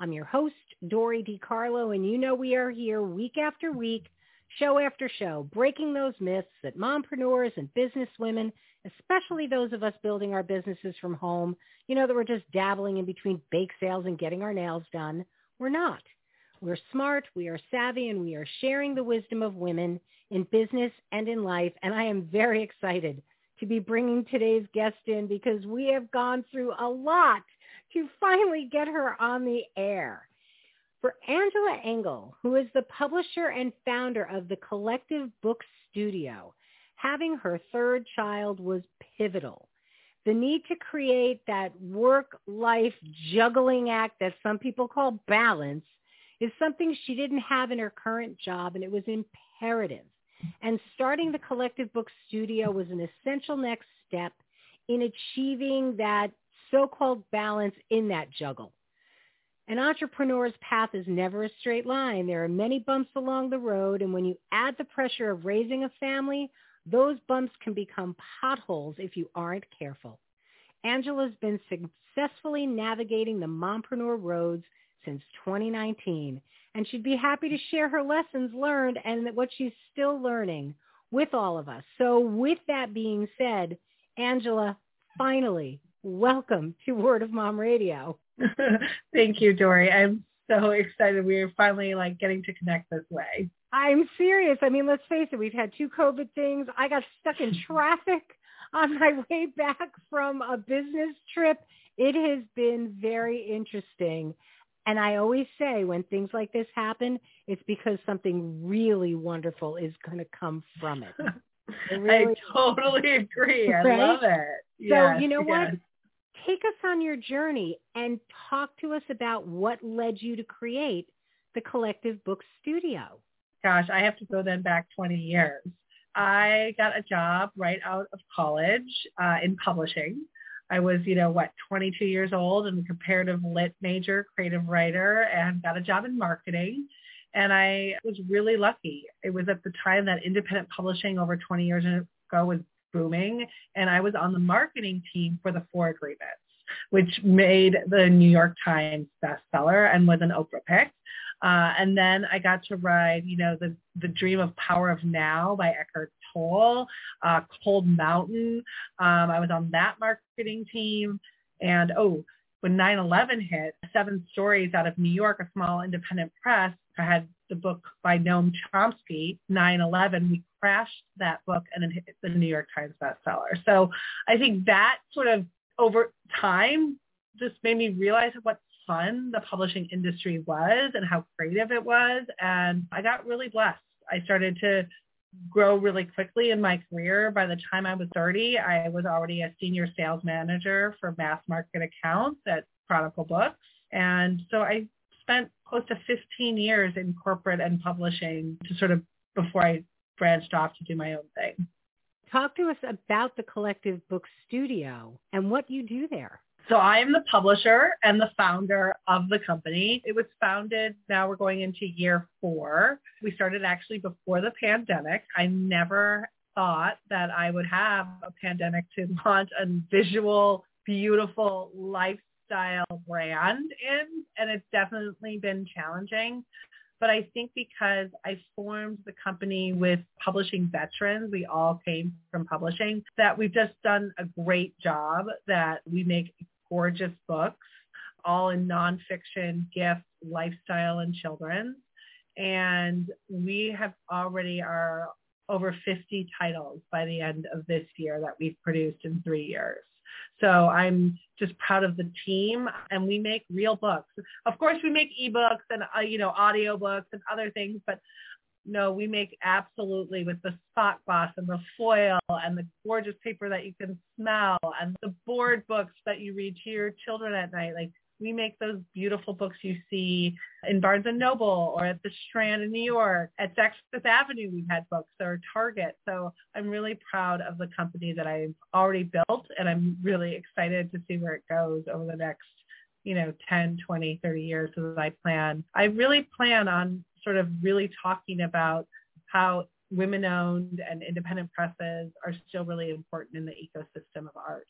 I'm your host, Dory DiCarlo, and you know we are here week after week, show after show, breaking those myths that mompreneurs and businesswomen, especially those of us building our businesses from home, you know, that we're just dabbling in between bake sales and getting our nails done. We're not. We're smart, we are savvy, and we are sharing the wisdom of women in business and in life. And I am very excited to be bringing today's guest in because we have gone through a lot to finally get her on the air. For Angela Engel, who is the publisher and founder of the Collective Book Studio, having her third child was pivotal. The need to create that work-life juggling act that some people call balance is something she didn't have in her current job, and it was imperative. And starting the Collective Book Studio was an essential next step in achieving that so-called balance in that juggle. An entrepreneur's path is never a straight line. There are many bumps along the road, and when you add the pressure of raising a family, those bumps can become potholes if you aren't careful. Angela's been successfully navigating the mompreneur roads since 2019, and she'd be happy to share her lessons learned and what she's still learning with all of us. So with that being said, Angela, finally, welcome to Word of Mom Radio. Thank you, Dory. I'm so excited. We're finally like getting to connect this way. I'm serious. I mean, let's face it, we've had two COVID things. I got stuck in traffic on my way back from a business trip. It has been very interesting. And I always say when things like this happen, it's because something really wonderful is going to come from it. it really I totally agree. I right? love it. So yes, you know yes. what? Take us on your journey and talk to us about what led you to create the Collective Book Studio. Gosh, I have to go then back 20 years. I got a job right out of college uh, in publishing. I was, you know, what, 22 years old and a comparative lit major, creative writer, and got a job in marketing. And I was really lucky. It was at the time that independent publishing over 20 years ago was booming. And I was on the marketing team for the Four Agreements, which made the New York Times bestseller and was an Oprah pick. Uh, and then I got to ride, you know, the the Dream of Power of Now by Eckhart Tolle, uh, Cold Mountain. Um, I was on that marketing team. And oh, when 9/11 hit, Seven Stories out of New York, a small independent press, I had the book by Noam Chomsky, 9/11. We crashed that book and it hit the New York Times bestseller. So I think that sort of over time just made me realize what fun the publishing industry was and how creative it was. And I got really blessed. I started to grow really quickly in my career. By the time I was 30, I was already a senior sales manager for mass market accounts at Chronicle Books. And so I spent close to 15 years in corporate and publishing to sort of before I branched off to do my own thing. Talk to us about the Collective Book Studio and what you do there. So I am the publisher and the founder of the company. It was founded, now we're going into year four. We started actually before the pandemic. I never thought that I would have a pandemic to launch a visual, beautiful lifestyle brand in. And it's definitely been challenging. But I think because I formed the company with publishing veterans, we all came from publishing, that we've just done a great job, that we make gorgeous books, all in nonfiction, gift, lifestyle, and children's. And we have already are over 50 titles by the end of this year that we've produced in three years. So I'm just proud of the team and we make real books. Of course we make ebooks and, uh, you know, audiobooks and other things, but no, we make absolutely with the spot gloss and the foil and the gorgeous paper that you can smell and the board books that you read to your children at night. Like We make those beautiful books you see in Barnes and Noble or at the Strand in New York. At Fifth Avenue, we've had books or Target. So I'm really proud of the company that I've already built, and I'm really excited to see where it goes over the next, you know, 10, 20, 30 years as I plan. I really plan on sort of really talking about how women-owned and independent presses are still really important in the ecosystem of art.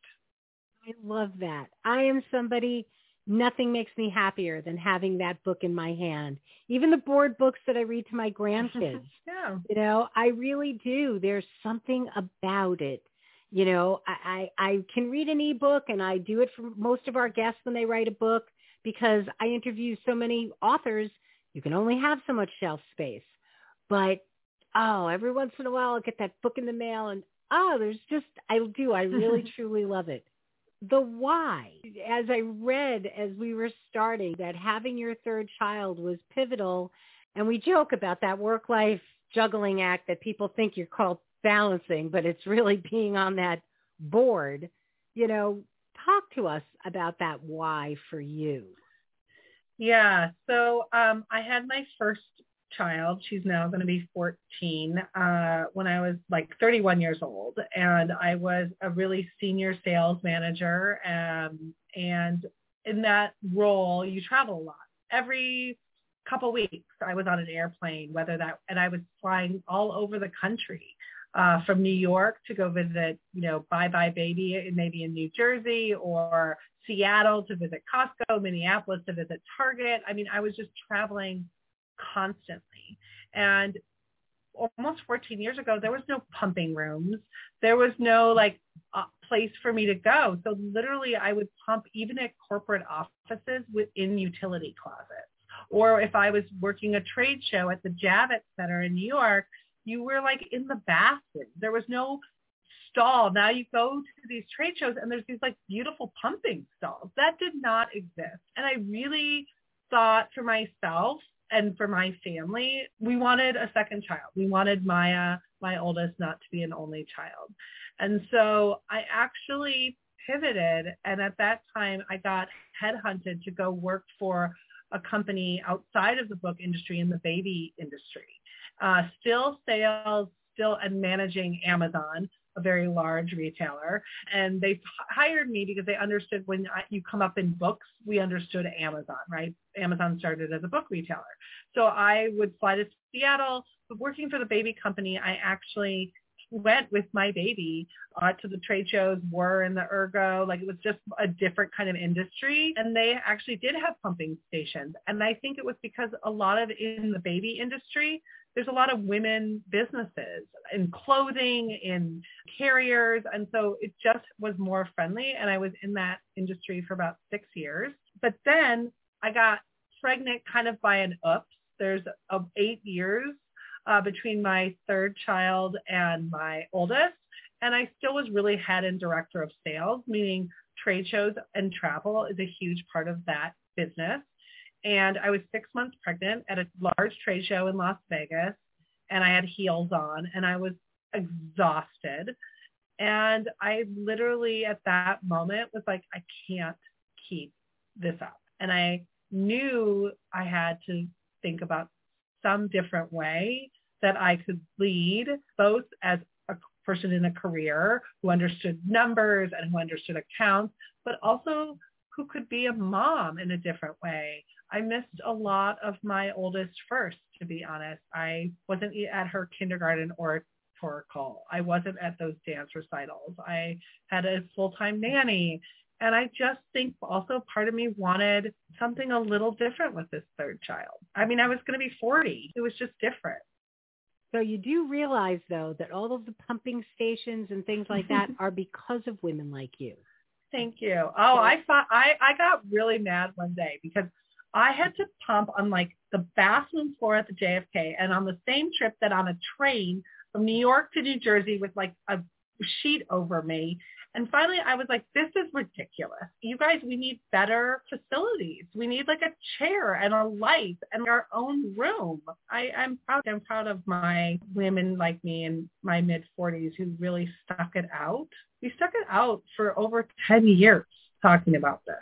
I love that. I am somebody, nothing makes me happier than having that book in my hand. Even the board books that I read to my grandkids. yeah. You know, I really do. There's something about it. You know, I, I, I can read an ebook and I do it for most of our guests when they write a book because I interview so many authors. You can only have so much shelf space. But oh, every once in a while I'll get that book in the mail and oh, there's just, I do. I really truly love it. The why, as I read as we were starting, that having your third child was pivotal. And we joke about that work-life juggling act that people think you're called balancing, but it's really being on that board. You know, talk to us about that why for you. Yeah. So um, I had my first child. She's now going to be 14 uh, when I was like 31 years old. And I was a really senior sales manager. Um, and in that role, you travel a lot. Every couple weeks, I was on an airplane, whether that, and I was flying all over the country. Uh, from New York to go visit, you know, Buy Buy Baby, maybe in New Jersey, or Seattle to visit Costco, Minneapolis to visit Target. I mean, I was just traveling constantly. And almost 14 years ago, there was no pumping rooms. There was no like uh, place for me to go. So literally I would pump even at corporate offices within utility closets. Or if I was working a trade show at the Javits Center in New York, you were like in the bathroom. There was no stall. Now you go to these trade shows and there's these like beautiful pumping stalls. That did not exist. And I really thought for myself and for my family, we wanted a second child. We wanted Maya, my oldest, not to be an only child. And so I actually pivoted. And at that time, I got headhunted to go work for a company outside of the book industry in the baby industry. Uh, still sales, still and managing Amazon, a very large retailer. And they hired me because they understood when you come up in books, we understood Amazon, right? Amazon started as a book retailer. So I would fly to Seattle. But working for the baby company, I actually went with my baby uh, to the trade shows, were in the ergo, like it was just a different kind of industry. And they actually did have pumping stations. And I think it was because a lot of in the baby industry, there's a lot of women businesses in clothing, in carriers. And so it just was more friendly. And I was in that industry for about six years. But then I got pregnant kind of by an oops. There's uh, eight years uh, between my third child and my oldest. And I still was really head and director of sales, meaning trade shows and travel is a huge part of that business. And I was six months pregnant at a large trade show in Las Vegas and I had heels on and I was exhausted. And I literally at that moment was like, I can't keep this up. And I knew I had to think about some different way that I could lead both as a person in a career who understood numbers and who understood accounts, but also who could be a mom in a different way. I missed a lot of my oldest first, to be honest. I wasn't at her kindergarten or call. I wasn't at those dance recitals. I had a full-time nanny. And I just think also part of me wanted something a little different with this third child. I mean, I was going to be 40. It was just different. So you do realize, though, that all of the pumping stations and things like that are because of women like you. Thank you. Oh, I thought I, I got really mad one day because I had to pump on like the bathroom floor at the JFK and on the same trip that on a train from New York to New Jersey with like a sheet over me. And finally I was like, this is ridiculous. You guys, we need better facilities. We need like a chair and a light and our own room. I, I'm proud. I'm proud of my women like me in my mid 40s who really stuck it out. We stuck it out for over 10 years talking about this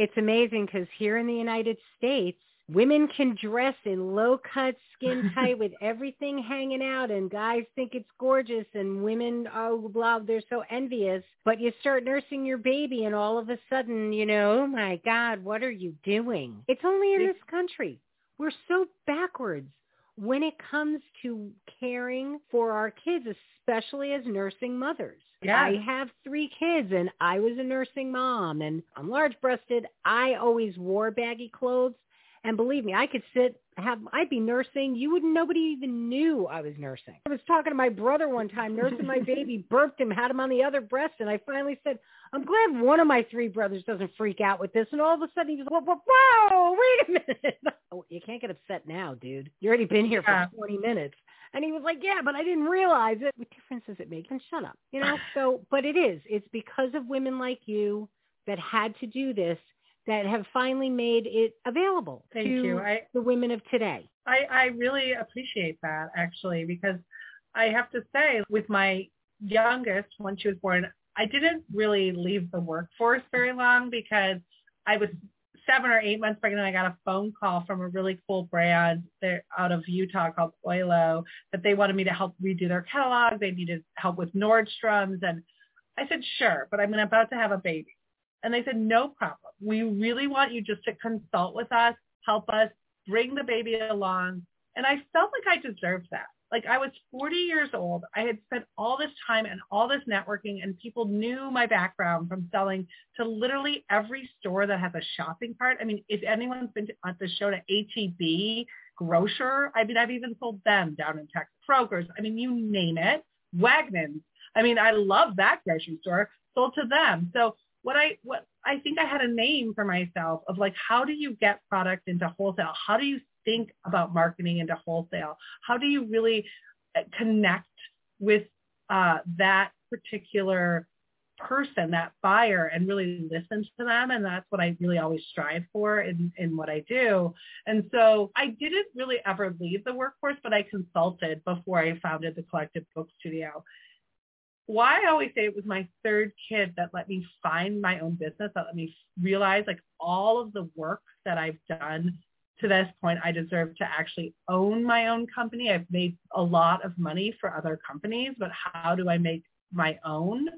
it's amazing because here in the United States, women can dress in low cut, skin tight with everything hanging out and guys think it's gorgeous and women, oh, blah, they're so envious. But you start nursing your baby and all of a sudden, you know, oh my God, what are you doing? It's only in this country. We're so backwards when it comes to caring for our kids, especially as nursing mothers. Yeah. I have three kids and I was a nursing mom and I'm large breasted. I always wore baggy clothes. And believe me, I could sit, have, I'd be nursing. You wouldn't, nobody even knew I was nursing. I was talking to my brother one time, nursing my baby, burped him, had him on the other breast. And I finally said, I'm glad one of my three brothers doesn't freak out with this. And all of a sudden he just, whoa, whoa, whoa wait a minute. oh, you can't get upset now, dude. You already been here for 20 minutes. And he was like, yeah, but I didn't realize it. What difference does it make? And shut up, you know? So, but it is. It's because of women like you that had to do this that have finally made it available Thank to you. I, the women of today. I, I really appreciate that actually because I have to say with my youngest when she was born, I didn't really leave the workforce very long because I was seven or eight months pregnant. I got a phone call from a really cool brand there out of Utah called Oilo that they wanted me to help redo their catalog. They needed help with Nordstrom's and I said, sure, but I'm about to have a baby. And they said, no problem. We really want you just to consult with us, help us, bring the baby along. And I felt like I deserved that. Like I was 40 years old. I had spent all this time and all this networking and people knew my background from selling to literally every store that has a shopping cart. I mean, if anyone's been at the show to ATB, grocer, I mean, I've even sold them down in Texas. Kroger's, I mean, you name it. Wegmans. I mean, I love that grocery store. Sold to them. So what I what I think I had a name for myself of like how do you get product into wholesale? How do you think about marketing into wholesale? How do you really uh, connect with uh, that particular person, that buyer, and really listen to them? And that's what I really always strive for in, in what I do. And so I didn't really ever leave the workforce, but I consulted before I founded the Collective Book Studio why I always say it was my third kid that let me find my own business, that let me realize like all of the work that I've done to this point, I deserve to actually own my own company. I've made a lot of money for other companies, but how do I make my own?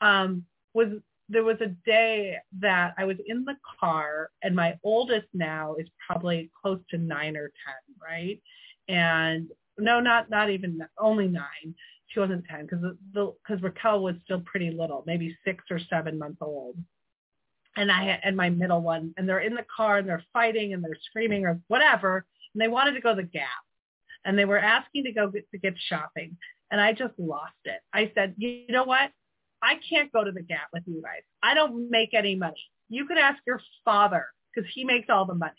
Um, was there was a day that I was in the car and my oldest now is probably close to nine or 10, right? And no, not, not even, only nine she wasn't 10 because because Raquel was still pretty little, maybe six or seven months old. And I and my middle one, and they're in the car and they're fighting and they're screaming or whatever, and they wanted to go to the Gap, and they were asking to go get, to get shopping, and I just lost it. I said, you know what? I can't go to the Gap with you guys. I don't make any money. You could ask your father because he makes all the money.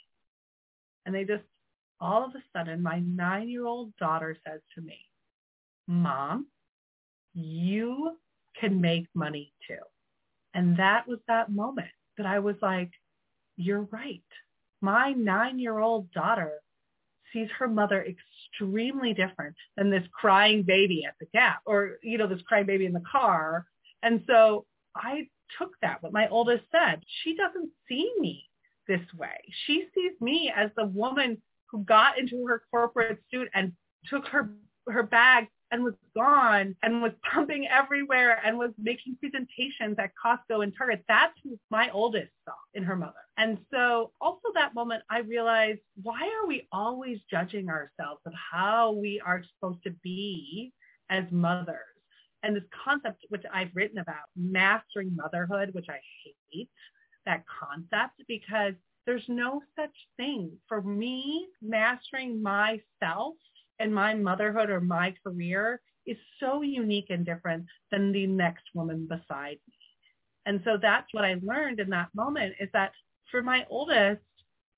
And they just, all of a sudden, my nine-year-old daughter says to me, mom, you can make money too. And that was that moment that I was like, you're right. My nine-year-old daughter sees her mother extremely different than this crying baby at the gap or, you know, this crying baby in the car. And so I took that, what my oldest said. She doesn't see me this way. She sees me as the woman who got into her corporate suit and took her her bag and was gone and was pumping everywhere and was making presentations at Costco and Target. That's my oldest saw in her mother. And so also that moment I realized why are we always judging ourselves of how we are supposed to be as mothers? And this concept which I've written about, mastering motherhood, which I hate that concept because there's no such thing for me mastering myself and my motherhood or my career is so unique and different than the next woman beside me. And so that's what I learned in that moment is that for my oldest,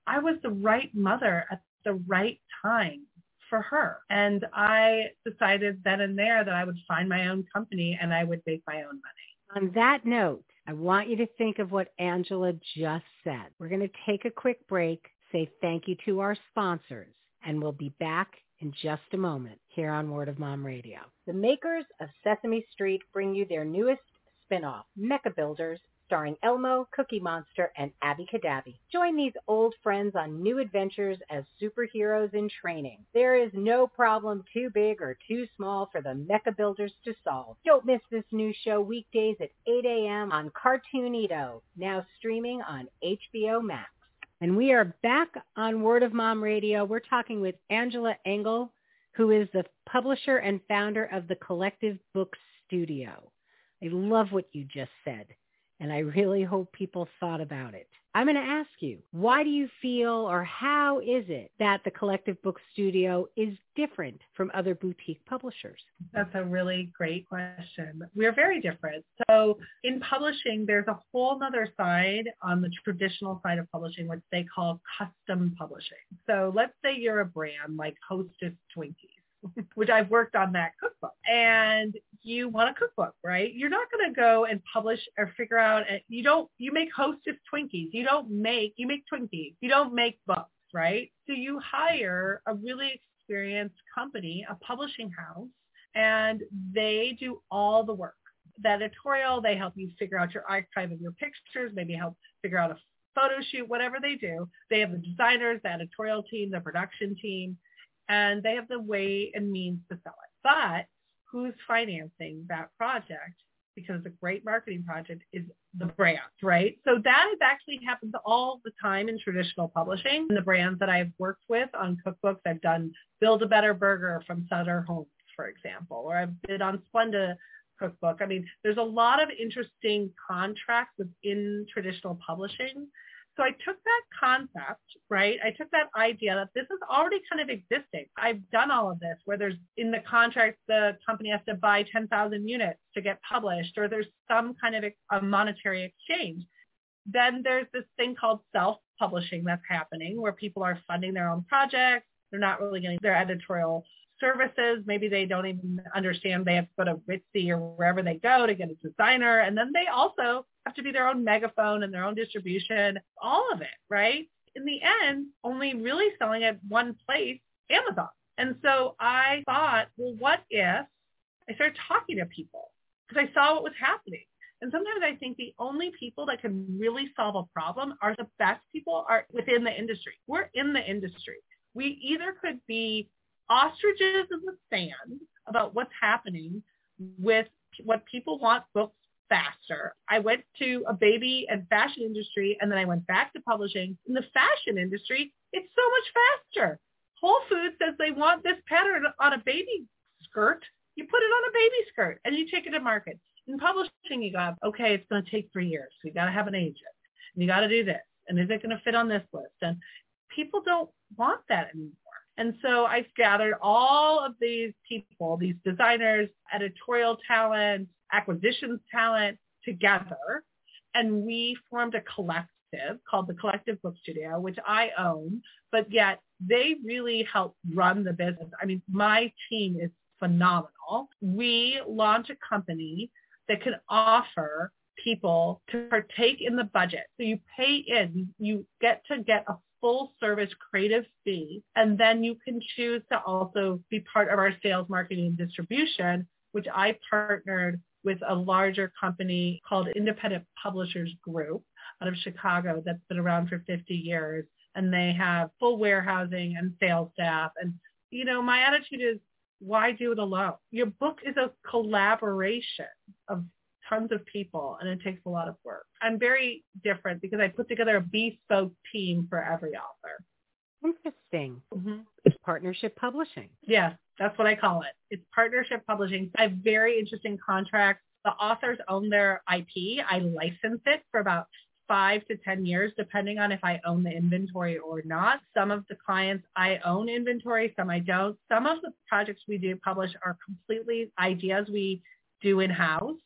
I was the right mother at the right time for her. And I decided then and there that I would find my own company and I would make my own money. On that note, I want you to think of what Angela just said. We're going to take a quick break, say thank you to our sponsors, and we'll be back in just a moment here on Word of Mom Radio. The makers of Sesame Street bring you their newest spinoff, Mecha Builders starring Elmo, Cookie Monster, and Abby Cadabby. Join these old friends on new adventures as superheroes in training. There is no problem too big or too small for the mecha builders to solve. Don't miss this new show weekdays at 8 a.m. on Cartoonito, now streaming on HBO Max. And we are back on Word of Mom Radio. We're talking with Angela Engel, who is the publisher and founder of the Collective Book Studio. I love what you just said, and I really hope people thought about it. I'm going to ask you, why do you feel or how is it that the Collective Book Studio is different from other boutique publishers? That's a really great question. We're very different. So in publishing, there's a whole other side on the traditional side of publishing, which they call custom publishing. So let's say you're a brand like Hostess Twinkies which I've worked on that cookbook. And you want a cookbook, right? You're not going to go and publish or figure out. Uh, you don't. You make Hostess Twinkies. You don't make. You make Twinkies. You don't make books, right? So you hire a really experienced company, a publishing house, and they do all the work. The editorial, they help you figure out your archive of your pictures, maybe help figure out a photo shoot, whatever they do. They have the designers, the editorial team, the production team and they have the way and means to sell it. But who's financing that project? Because a great marketing project is the brand, right? So that has actually happened all the time in traditional publishing. The brands that I've worked with on cookbooks, I've done Build a Better Burger from Sutter Homes, for example, or I've been on Splenda cookbook. I mean, there's a lot of interesting contracts within traditional publishing so I took that concept, right? I took that idea that this is already kind of existing. I've done all of this where there's in the contract, the company has to buy 10,000 units to get published or there's some kind of a monetary exchange. Then there's this thing called self-publishing that's happening where people are funding their own projects. They're not really getting their editorial services. Maybe they don't even understand they have to go to Reedsy or wherever they go to get a designer. And then they also have to be their own megaphone and their own distribution, all of it, right? In the end, only really selling at one place, Amazon. And so I thought, well, what if I started talking to people because I saw what was happening. And sometimes I think the only people that can really solve a problem are the best people are within the industry. We're in the industry. We either could be ostriches in the sand about what's happening with what people want books faster. I went to a baby and fashion industry and then I went back to publishing. In the fashion industry, it's so much faster. Whole Foods says they want this pattern on a baby skirt. You put it on a baby skirt and you take it to market. In publishing, you got, okay, it's going to take three years. So you got to have an agent and you got to do this. And is it going to fit on this list? And people don't want that anymore. And so I've gathered all of these people, these designers, editorial talent, acquisitions talent together. And we formed a collective called the Collective Book Studio, which I own, but yet they really help run the business. I mean, my team is phenomenal. We launch a company that can offer people to partake in the budget. So you pay in, you get to get a full service creative fee, and then you can choose to also be part of our sales, marketing, and distribution, which I partnered with a larger company called Independent Publishers Group out of Chicago that's been around for 50 years. And they have full warehousing and sales staff. And, you know, my attitude is, why do it alone? Your book is a collaboration of tons of people and it takes a lot of work. I'm very different because I put together a bespoke team for every author. Interesting. Mm-hmm. It's partnership publishing. Yeah, that's what I call it. It's partnership publishing. I have very interesting contracts. The authors own their IP. I license it for about five to 10 years, depending on if I own the inventory or not. Some of the clients I own inventory, some I don't. Some of the projects we do publish are completely ideas we do in-house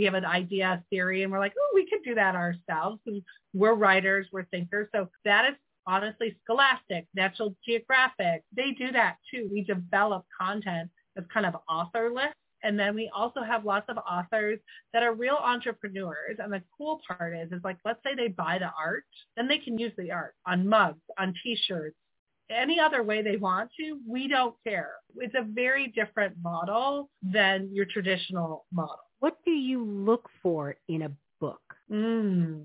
we have an idea theory and we're like, oh, we could do that ourselves. And we're writers, we're thinkers. So that is honestly Scholastic, National Geographic. They do that too. We develop content that's kind of authorless. And then we also have lots of authors that are real entrepreneurs. And the cool part is, is like, let's say they buy the art, then they can use the art on mugs, on t-shirts, any other way they want to. We don't care. It's a very different model than your traditional model what do you look for in a book? Mm,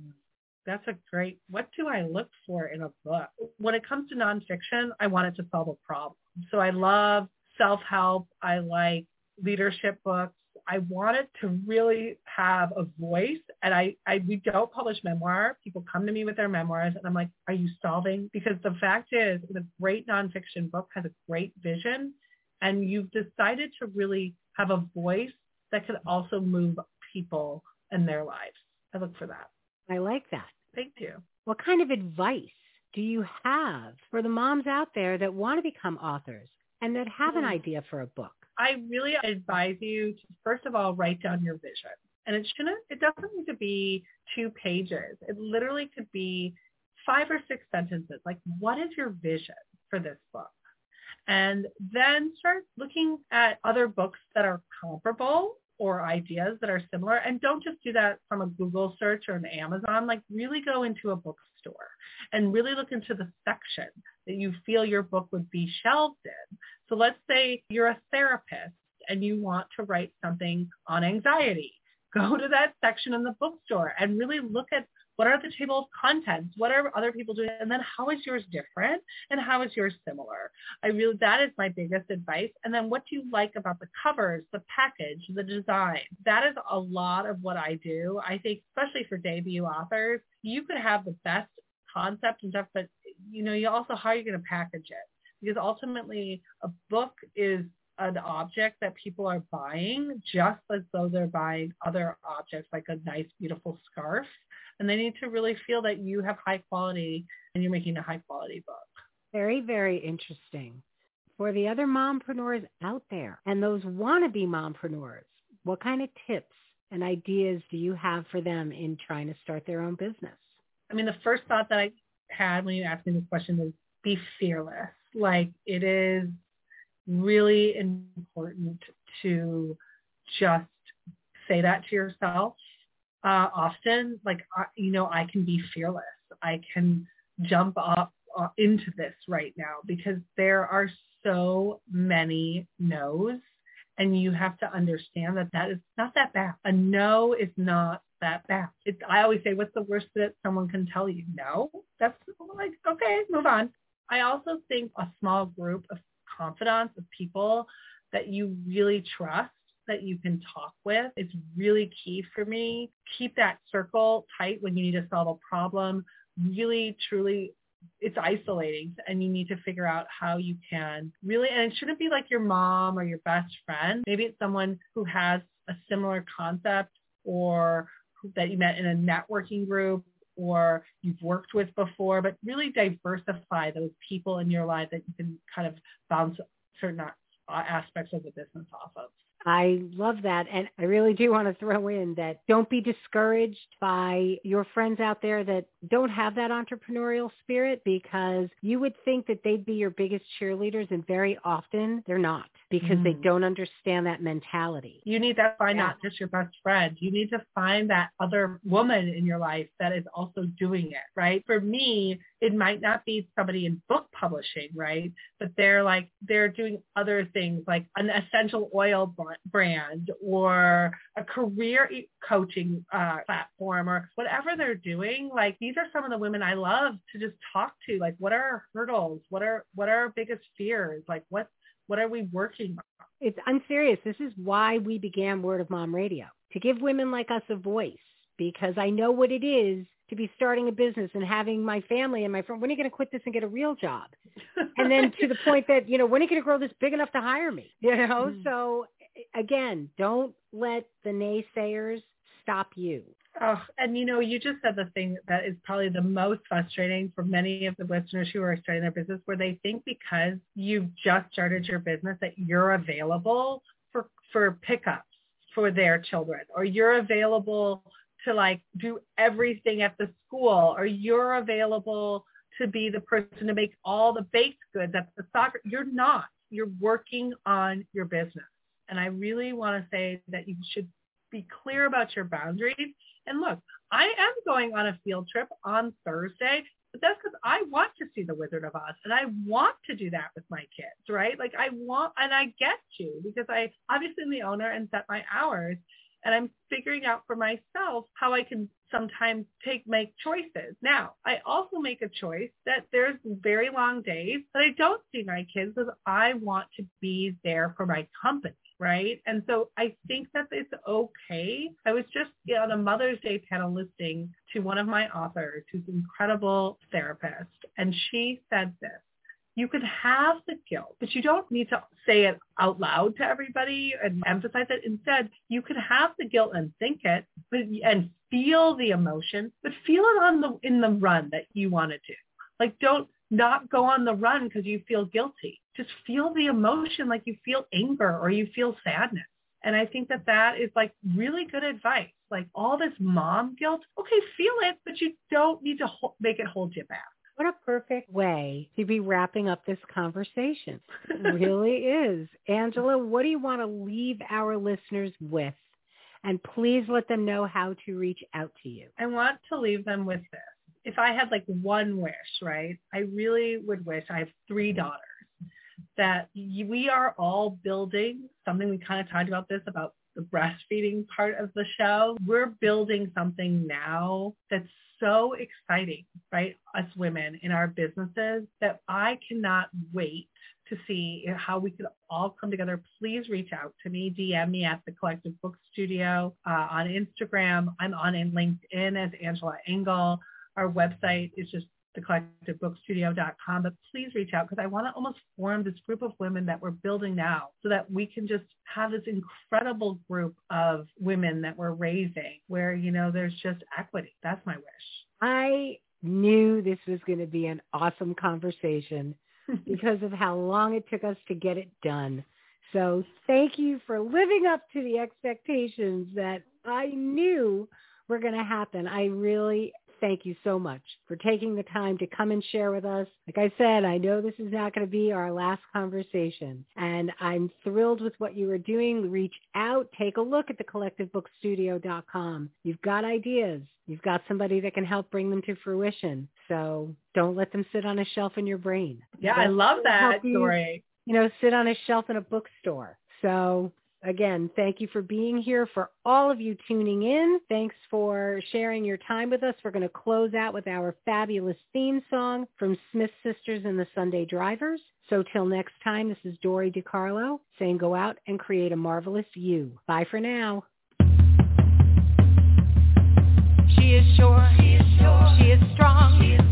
that's a great, what do I look for in a book? When it comes to nonfiction, I want it to solve a problem. So I love self-help. I like leadership books. I wanted to really have a voice and I, I we don't publish memoir. People come to me with their memoirs and I'm like, are you solving? Because the fact is the great nonfiction book has a great vision and you've decided to really have a voice that can also move people in their lives. I look for that. I like that. Thank you. What kind of advice do you have for the moms out there that want to become authors and that have an Hmm. idea for a book? I really advise you to first of all write down your vision. And it shouldn't it doesn't need to be two pages. It literally could be five or six sentences. Like what is your vision for this book? And then start looking at other books that are comparable or ideas that are similar and don't just do that from a Google search or an Amazon. Like really go into a bookstore and really look into the section that you feel your book would be shelved in. So let's say you're a therapist and you want to write something on anxiety. Go to that section in the bookstore and really look at what are the table of contents? What are other people doing? And then how is yours different? And how is yours similar? I really, that is my biggest advice. And then what do you like about the covers, the package, the design? That is a lot of what I do. I think especially for debut authors, you could have the best concept and stuff, but you know, you also, how are you going to package it? Because ultimately a book is an object that people are buying just as though they're buying other objects like a nice, beautiful scarf. And they need to really feel that you have high quality and you're making a high quality book. Very, very interesting. For the other mompreneurs out there and those wannabe mompreneurs, what kind of tips and ideas do you have for them in trying to start their own business? I mean, the first thought that I had when you asked me this question is be fearless. Like it is really important to just say that to yourself uh, often. Like, I, you know, I can be fearless. I can jump up uh, into this right now because there are so many no's and you have to understand that that is not that bad. A no is not that bad. It's, I always say, what's the worst that someone can tell you? No. That's like, okay, move on. I also think a small group of confidants of people that you really trust that you can talk with is really key for me. Keep that circle tight when you need to solve a problem. Really, truly, it's isolating and you need to figure out how you can really, and it shouldn't be like your mom or your best friend. Maybe it's someone who has a similar concept or that you met in a networking group or you've worked with before, but really diversify those people in your life that you can kind of bounce certain aspects of the business off of. I love that. And I really do want to throw in that don't be discouraged by your friends out there that don't have that entrepreneurial spirit because you would think that they'd be your biggest cheerleaders and very often they're not because they Mm. don't understand that mentality. You need to find Yeah. not just your best friend. You need to find that other woman in your life that is also doing it, right? For me, it might not be somebody in book publishing, right? But they're like, they're doing other things like an essential oil brand or a career coaching uh, platform or whatever they're doing. Like these are some of the women I love to just talk to. Like what are our hurdles? What are, what are our biggest fears? Like what, what are we working on? It's, I'm serious. This is why we began Word of Mom Radio, to give women like us a voice because I know what it is to be starting a business and having my family and my friend, when are you going to quit this and get a real job? And then to the point that, you know, when are you going to grow this big enough to hire me? You know, Mm. so again, don't let the naysayers stop you. Oh, and you know, you just said the thing that is probably the most frustrating for many of the listeners who are starting their business where they think because you've just started your business that you're available for, for pickups for their children or you're available to like do everything at the school or you're available to be the person to make all the baked goods at the soccer. You're not. You're working on your business. And I really want to say that you should be clear about your boundaries. And look, I am going on a field trip on Thursday, but that's because I want to see the Wizard of Oz and I want to do that with my kids, right? Like I want, and I get to because I obviously am the owner and set my hours. and I'm figuring out for myself how I can sometimes take make choices. Now, I also make a choice that there's very long days that I don't see my kids because I want to be there for my company right? And so I think that it's okay. I was just on a Mother's Day panel listening to one of my authors who's an incredible therapist, and she said this. You can have the guilt, but you don't need to say it out loud to everybody and emphasize it. Instead, you can have the guilt and think it, but and feel the emotion, but feel it on the in the run that you want to do. Like don't not go on the run because you feel guilty. Just feel the emotion like you feel anger or you feel sadness. And I think that that is like really good advice. Like all this mom guilt, okay, feel it, but you don't need to ho- make it hold you back. What a perfect way to be wrapping up this conversation. It really is. Angela, what do you want to leave our listeners with? And please let them know how to reach out to you. I want to leave them with this if I had like one wish, right, I really would wish I have three daughters that we are all building something. We kind of talked about this about the breastfeeding part of the show. We're building something now that's so exciting, right? Us women in our businesses that I cannot wait to see how we could all come together. Please reach out to me, DM me at the Collective Book Studio uh, on Instagram. I'm on in LinkedIn as Angela Engel. Our website is just thecollectivebookstudio.com, but please reach out because I want to almost form this group of women that we're building now so that we can just have this incredible group of women that we're raising where, you know, there's just equity. That's my wish. I knew this was going to be an awesome conversation because of how long it took us to get it done. So thank you for living up to the expectations that I knew were going to happen. I really thank you so much for taking the time to come and share with us. Like I said, I know this is not going to be our last conversation, and I'm thrilled with what you are doing. Reach out, take a look at the collectivebookstudio.com. You've got ideas. You've got somebody that can help bring them to fruition. So don't let them sit on a shelf in your brain. Yeah, I love that story. You know, sit on a shelf in a bookstore. So again, thank you for being here. For all of you tuning in, thanks for sharing your time with us. We're going to close out with our fabulous theme song from Smith Sisters and the Sunday Drivers. So till next time, this is Dory DiCarlo saying go out and create a marvelous you. Bye for now. She is sure. She is sure. She is strong. She is